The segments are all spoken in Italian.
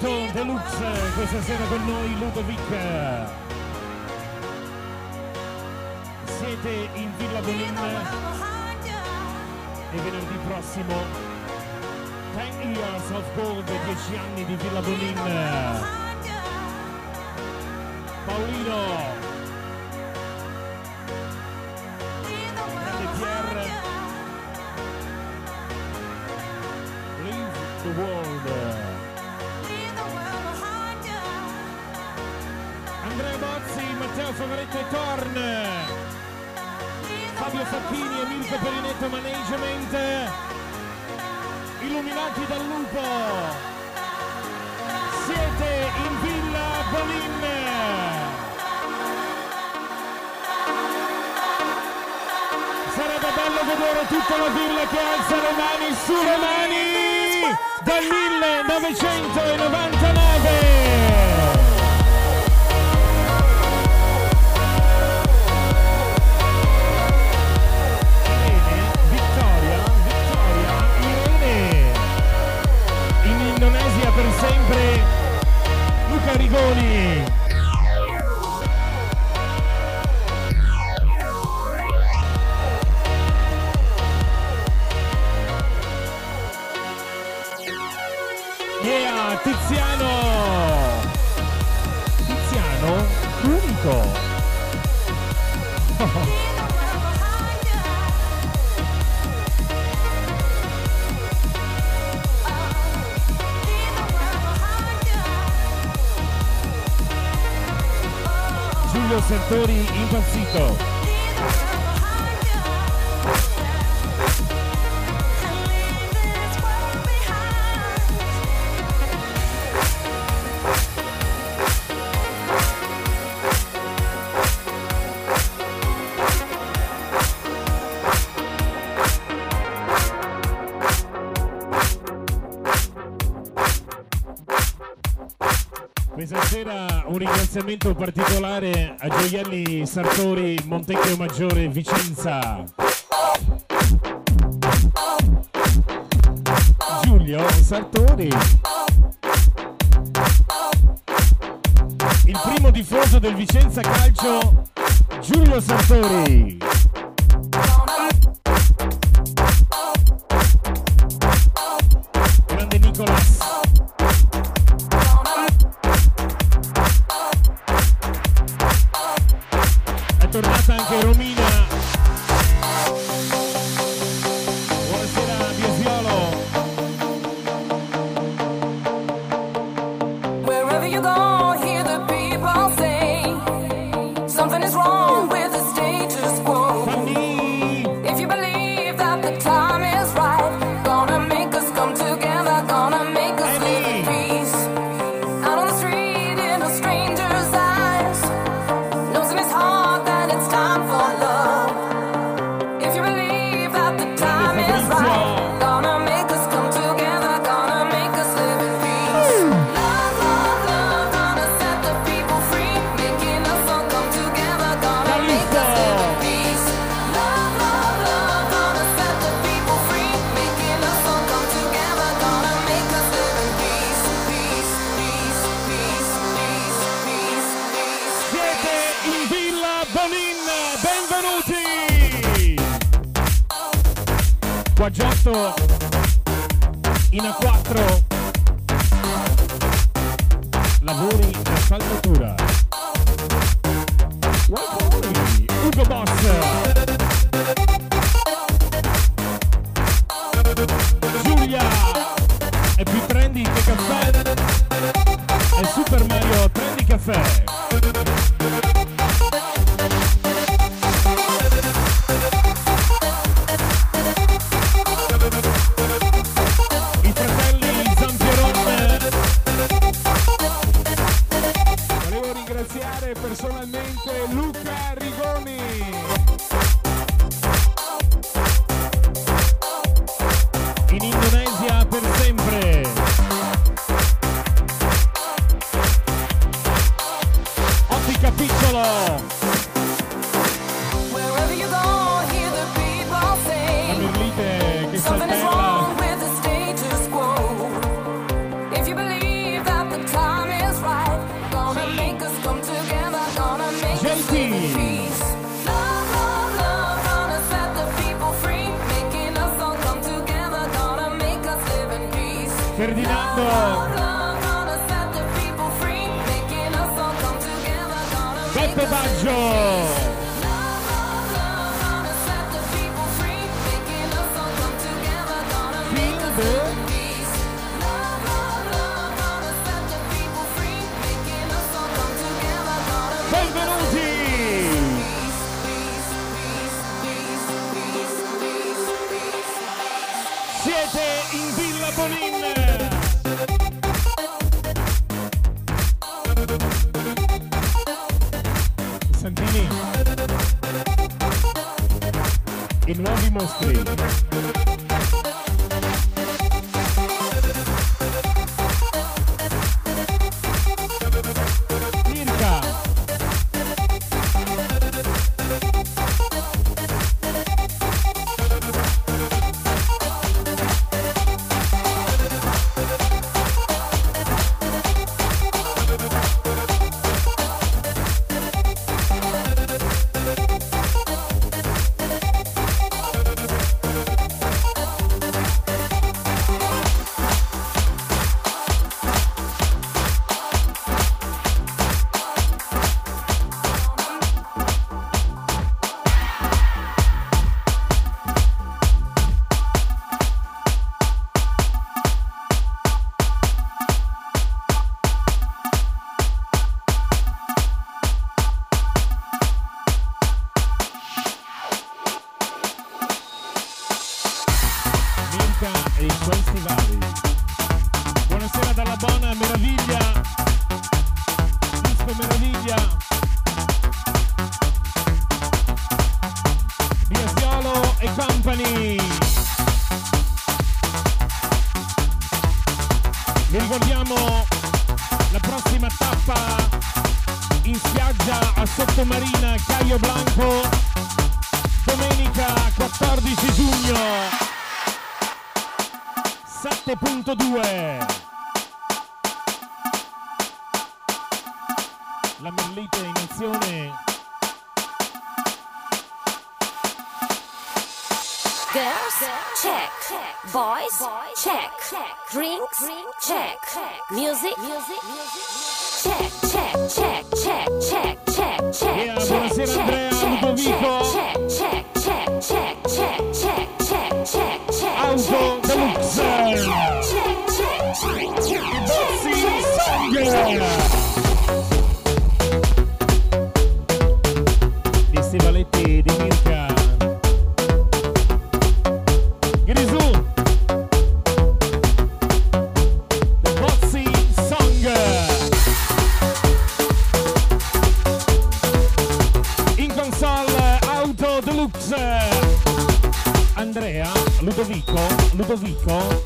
Momento Deluxe, questa sera con noi Ludovic. Siete in Villa Bonin e venerdì prossimo Ten Years of Gold, 10 anni di Villa Bonin. vogliamo dirle che alza le mani sulle mani dal 1999 un ringraziamento particolare a Gioielli Sartori Montecchio Maggiore Vicenza. Giulio Sartori. Il primo tifoso del Vicenza Calcio, Giulio Sartori. e quanto? 102 la Merlite in azione Girls, check. Boys, check. Drinks, check. Music, check, check, check, check, check, check, check. Yeah, buonasera Andrea, Ludovico. Check, check, check, check, check, check, check, check, check. Auto Deluxe. Bozzi, i Bozzi! Di Stivaletti di Mirka. Grisù! Andrea, Ludovico, Ludovico,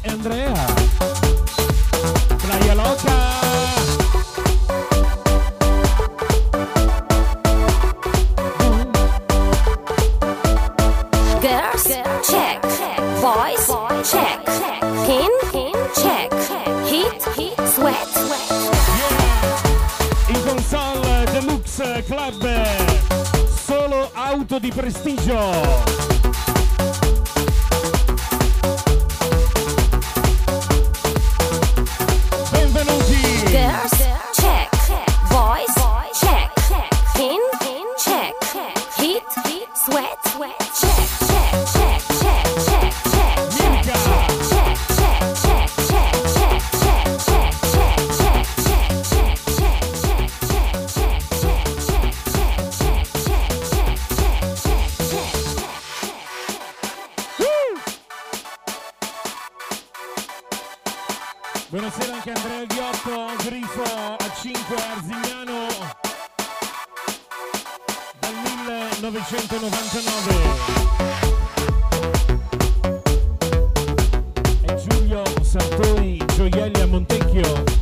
Buonasera anche Andrea Ghiotto, Grifo a 5 Arzignano dal 1999. E Giulio Sartori, gioielli a Montecchio.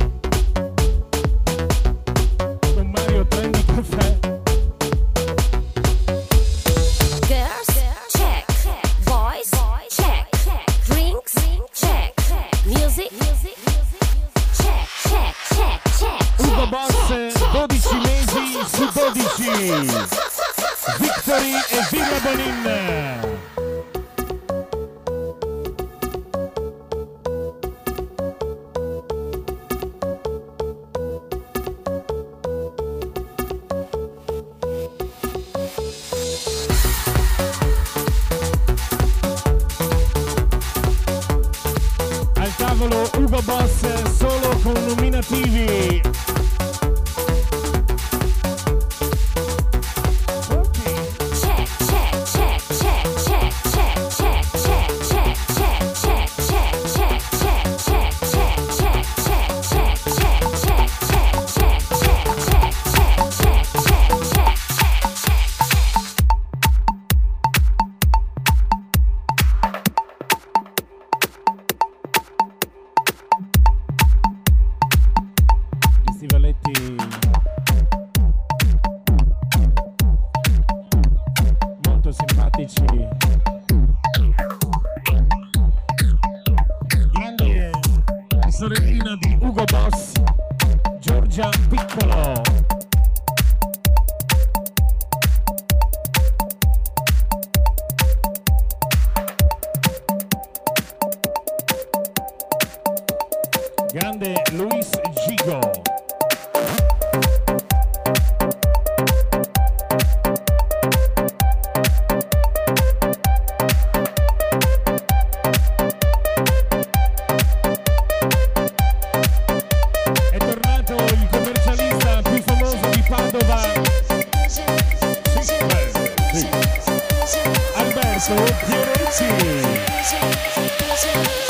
Yeah.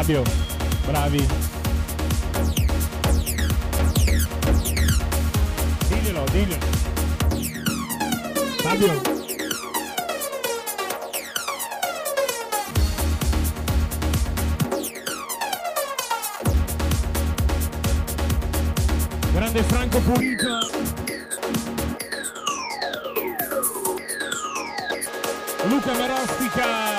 Fabio, bravi. Diglielo, diglielo. Fabio. Grande Franco Purica. Luca Verostica.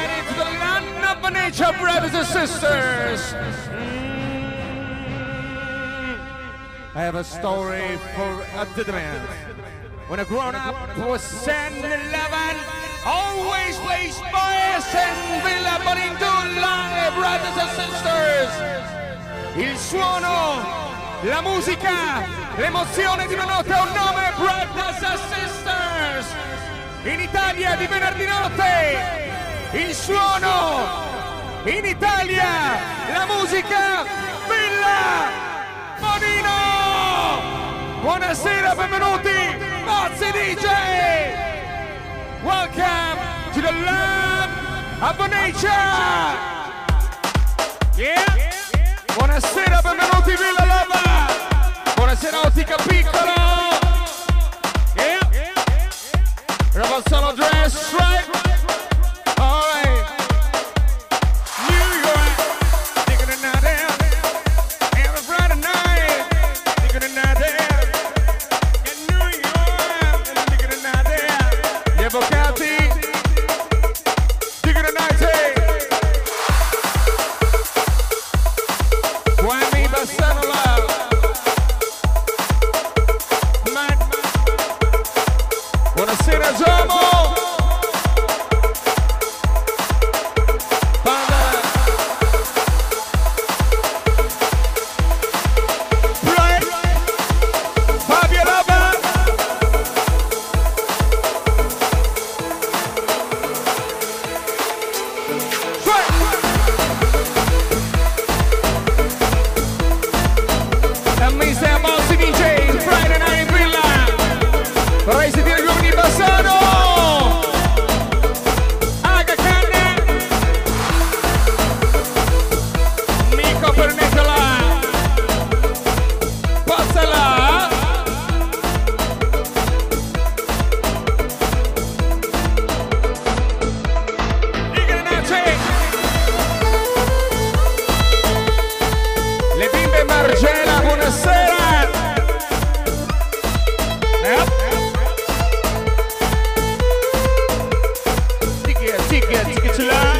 Ready to the land of nature, brothers and sisters. I have a story for a good man. When I grown up was 10 11, always plays boys and Villa Bonindulla, brothers and sisters. Il suono, la musica, l'emozione di una notte ha un nome, brothers and sisters. In Italia di venerdì notte, il suono, in Italia, la musica, Villa Bonino! Buonasera, benvenuti, Mazzi DJ! Welcome to the land of nature! Yeah! Buonasera, benvenuti Villa Lava! Buonasera Ottica Piccolo! again. Ticket to life.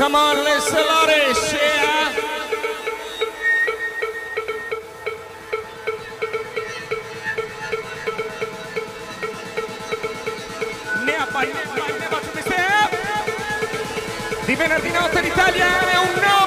Come on, let's celebrate, share. Di venerdì notte l'Italia eh, è un no!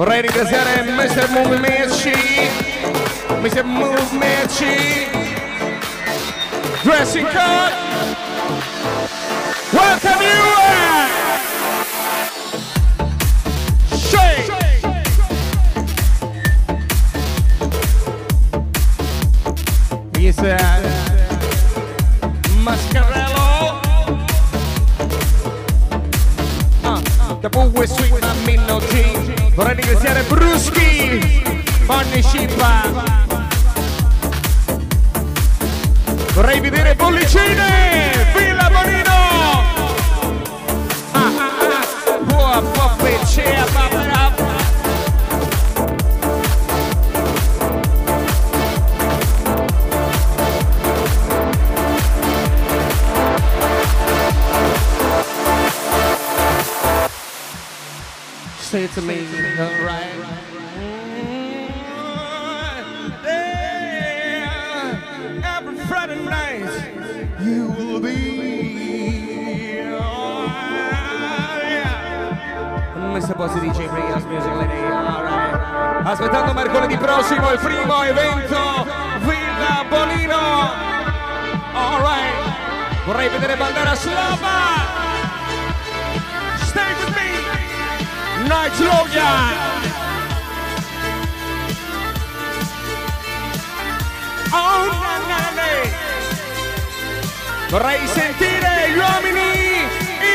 Vorrei ringraziare Mr. Movimeci, Mr. Movimeci, Dressing Code. Welcome you! Funny sheep. Say it to me, alright. Yeah, every Friday night you will be. Mr. Bossi DJ Bring Us Music Lady, alright. Aspettando mercoledì prossimo il primo evento Villa Bonino. Alright. Vorrei vedere Bandera Slava. Night Logia. Oh, na, na, na. Vorrei sentire gli uomini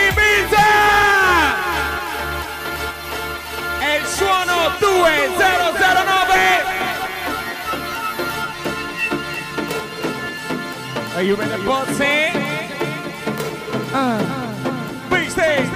Ibiza! È il suono 2009! Are you ready, Bozzi? Uh. Beastie!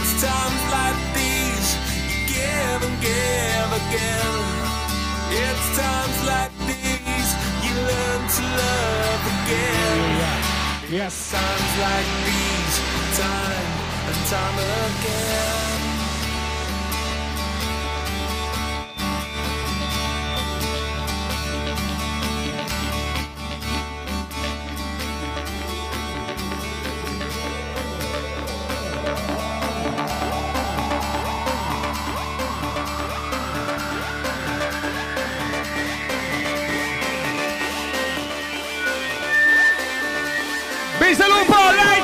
It's times like these you give and give again. It's times like these you learn to love again. Yes. Times like these, time and time again. Bisalupo, lei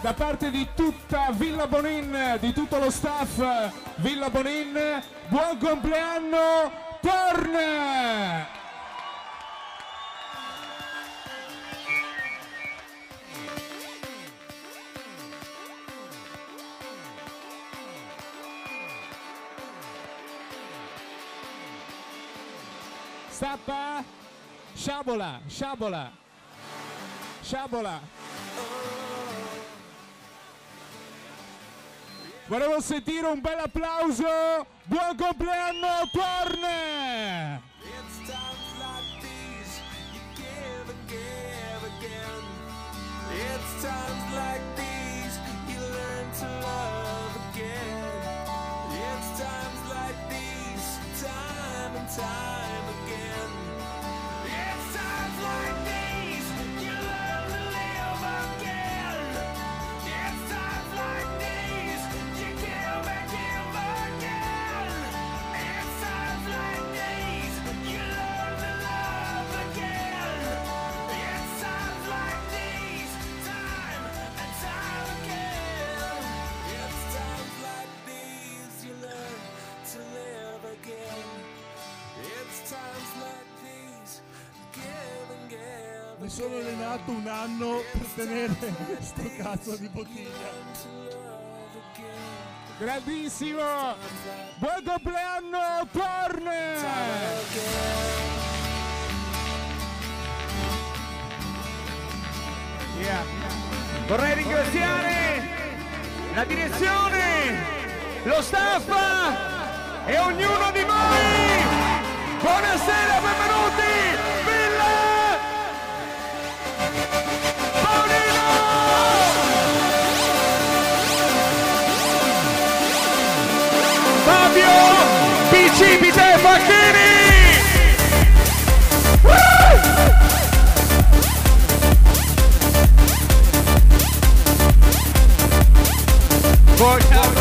da parte di tutta Villa Bonin, di tutto lo staff Villa Bonin, buon compleanno, Torn! Stappa, sciabola, sciabola, sciabola. Volevo sentire un bel applauso. Buon compleanno, Torne! It's sono allenato un anno per tenere sto cazzo di bottiglia. Grandissimo! Buon compleanno, Torne! Yeah. Vorrei ringraziare la direzione, lo staff e ognuno di voi. Buonasera, benvenuti, Bicipite Facchini! Portato Lelelo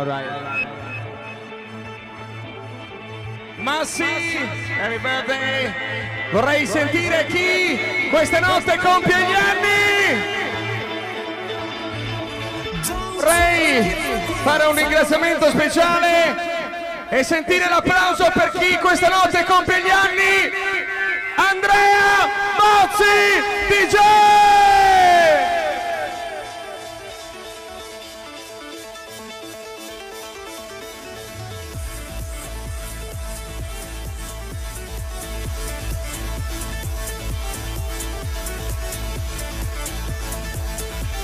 All right. Massi, happy birthday. Vorrei sentire chi questa notte compie gli anni. Vorrei fare un ringraziamento speciale e sentire l'applauso per chi questa notte compie gli anni. Andrea Mozzi DJ!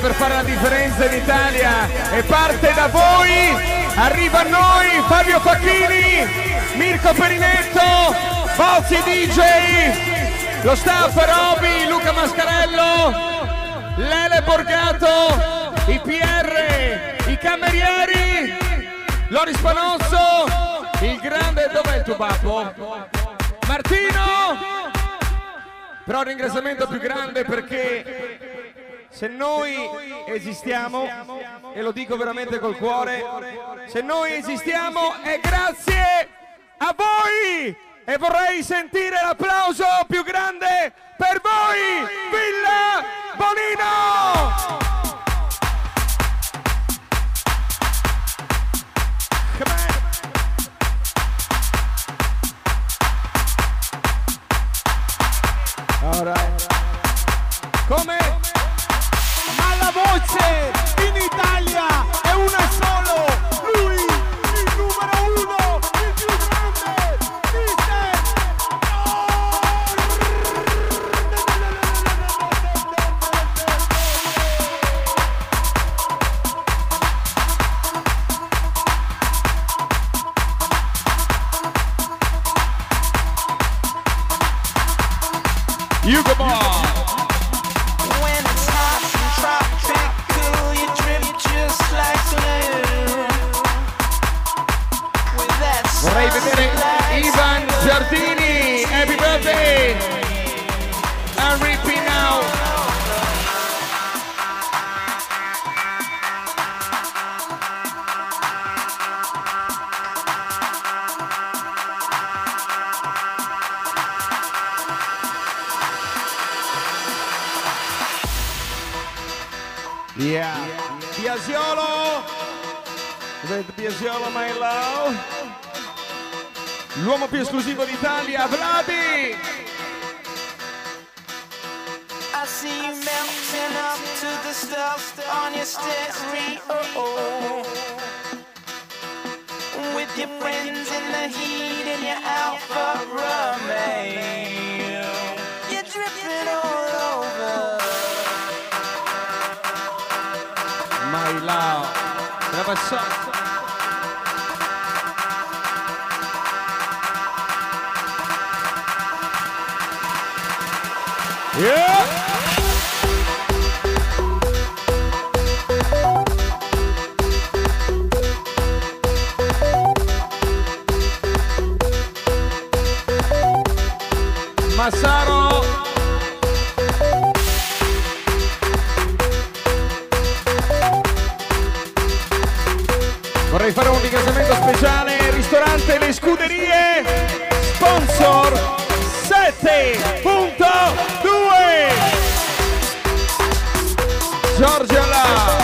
per fare la differenza in Italia e parte da voi, arriva a noi Fabio Facchini, Mirko Perinetto, Bozzi DJ, lo staff Roby, Luca Mascarello, Lele Borgato, i PR, i camerieri, Loris Panozzo, il grande, dov'è il tuo papo? Martino! Però un ringraziamento più grande perché se noi esistiamo, e lo dico veramente col cuore, se noi esistiamo è grazie a voi! E vorrei sentire l'applauso più grande per voi, Villa Bonino! shouting. Massaro Vorrei fare un ringraziamento speciale al ristorante Le Scuderie, sponsor 7.2 Giorgia La.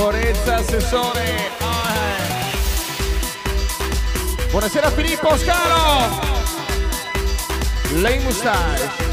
Forezza Assessore. Buonasera Filippo Scalo. Lei Mustache.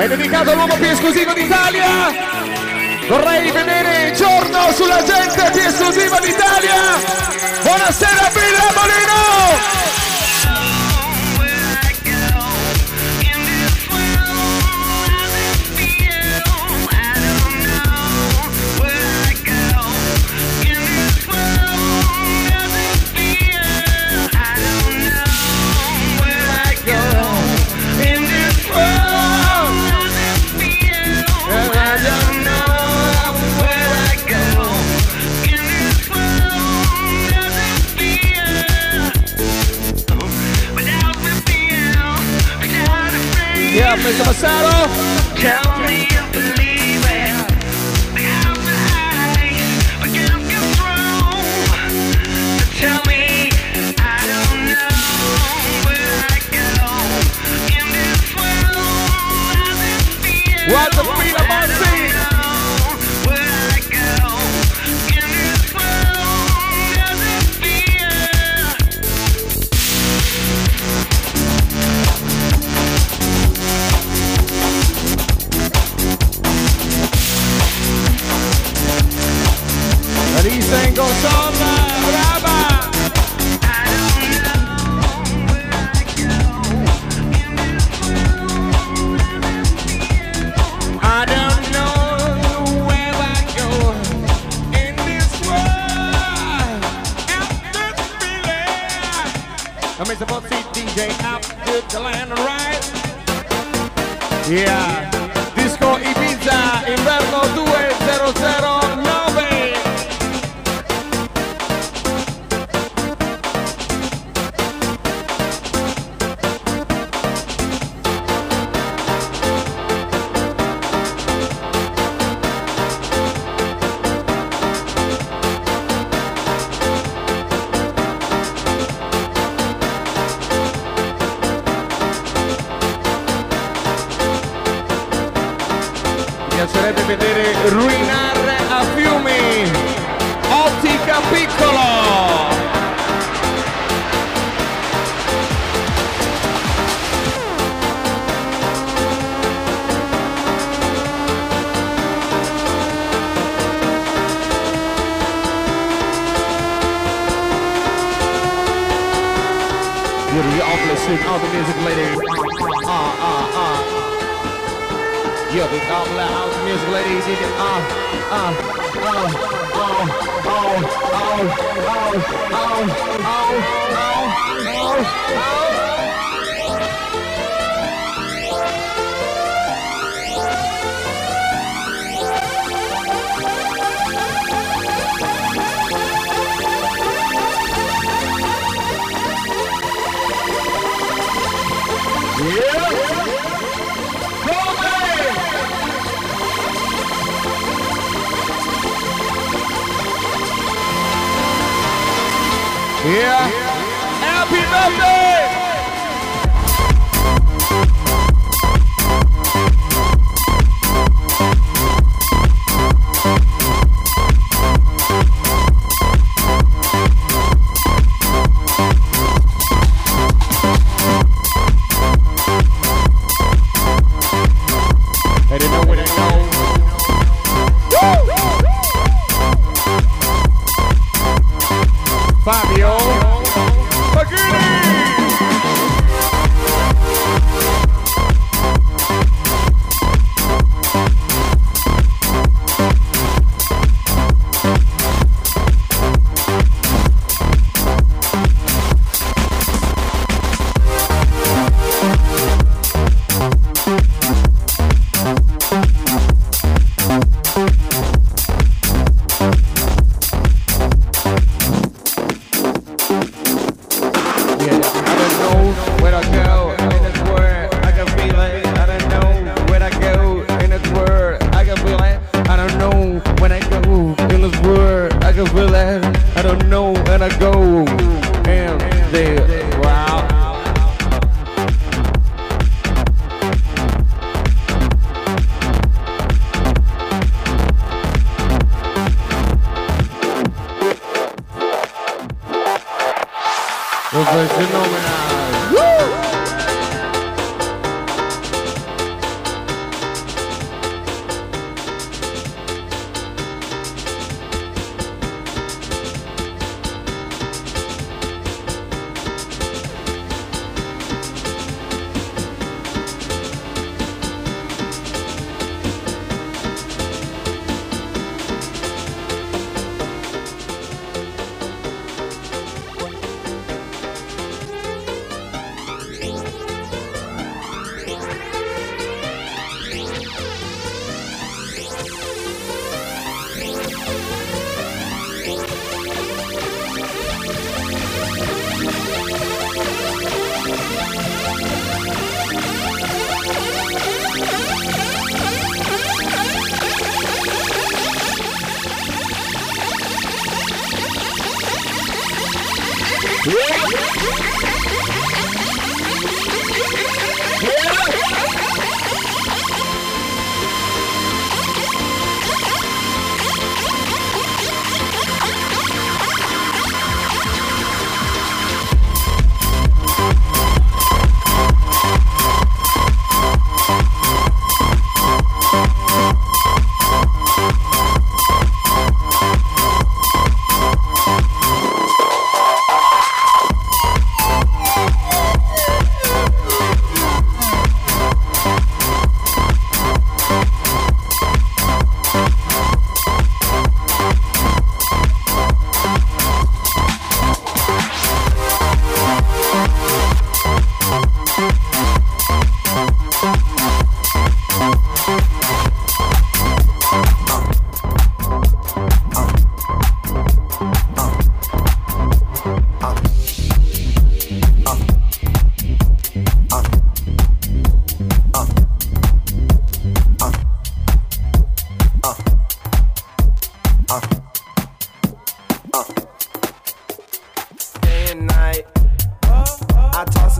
È dedicato all'uomo più esclusivo d'Italia. Vorrei vedere giorno sulla gente più esclusiva d'Italia. Buonasera Villa Molino! saddle. Tell me the land, right? Yeah. Piacerebbe vedere ruinare a fiumi. Ottica piccolo. Opposite of the music lady. You're the double house music lady. You can, ah, ah, oh, oh, oh, oh, oh, oh, oh, oh, oh. Yeah. Happy birthday!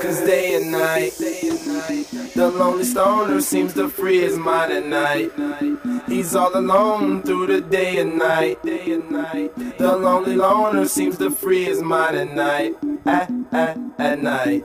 Cause day and night, the lonely stoner seems to free his mind at night. He's all alone through the day and night. The lonely loner seems to free his mind at night. At, at, at night.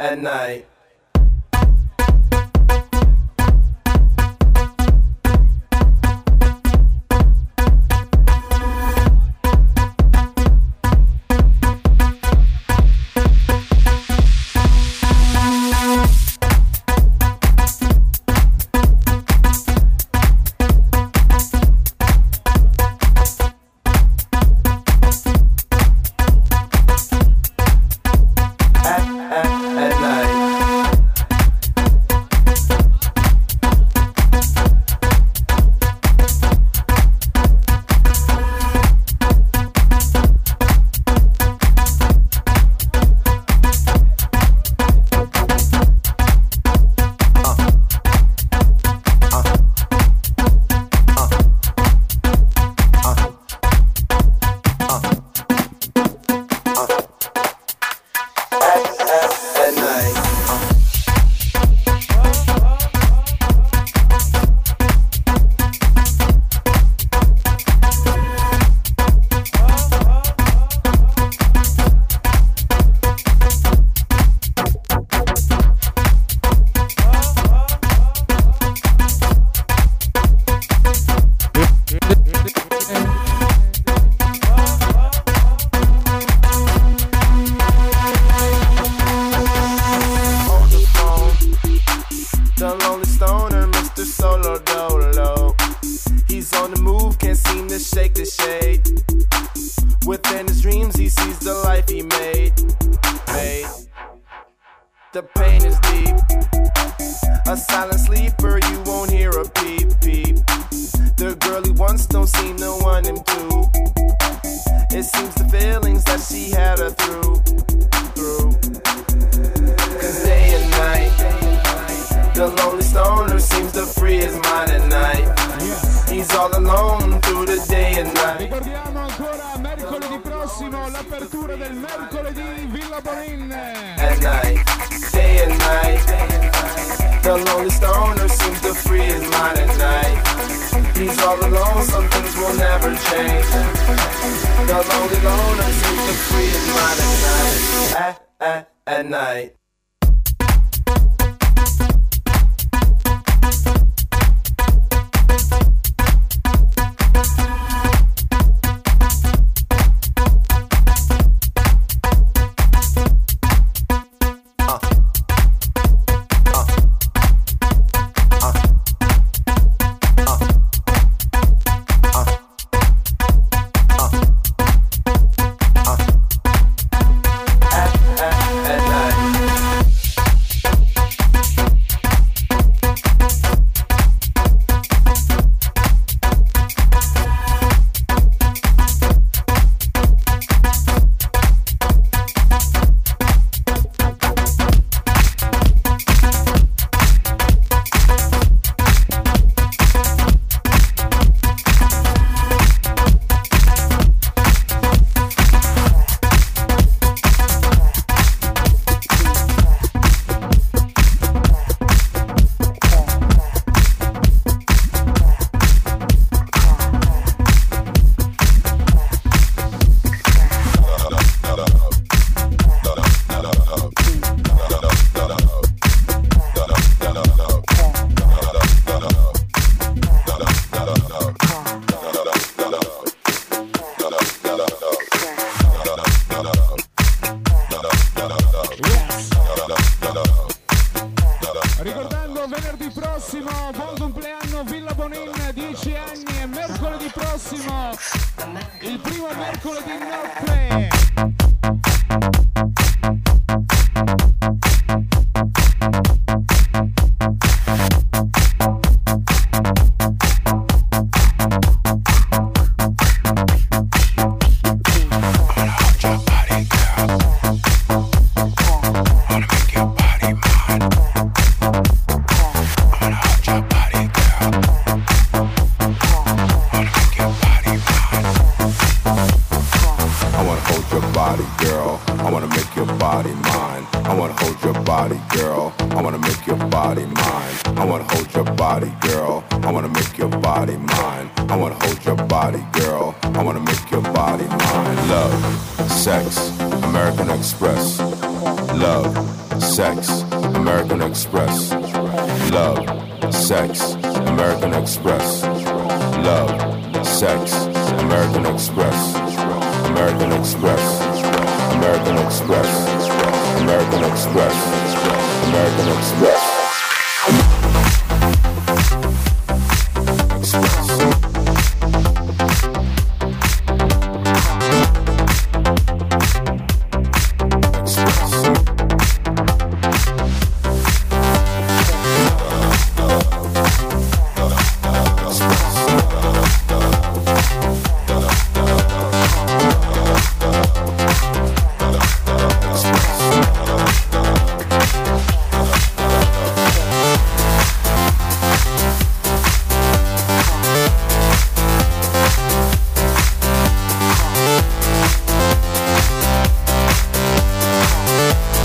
at night.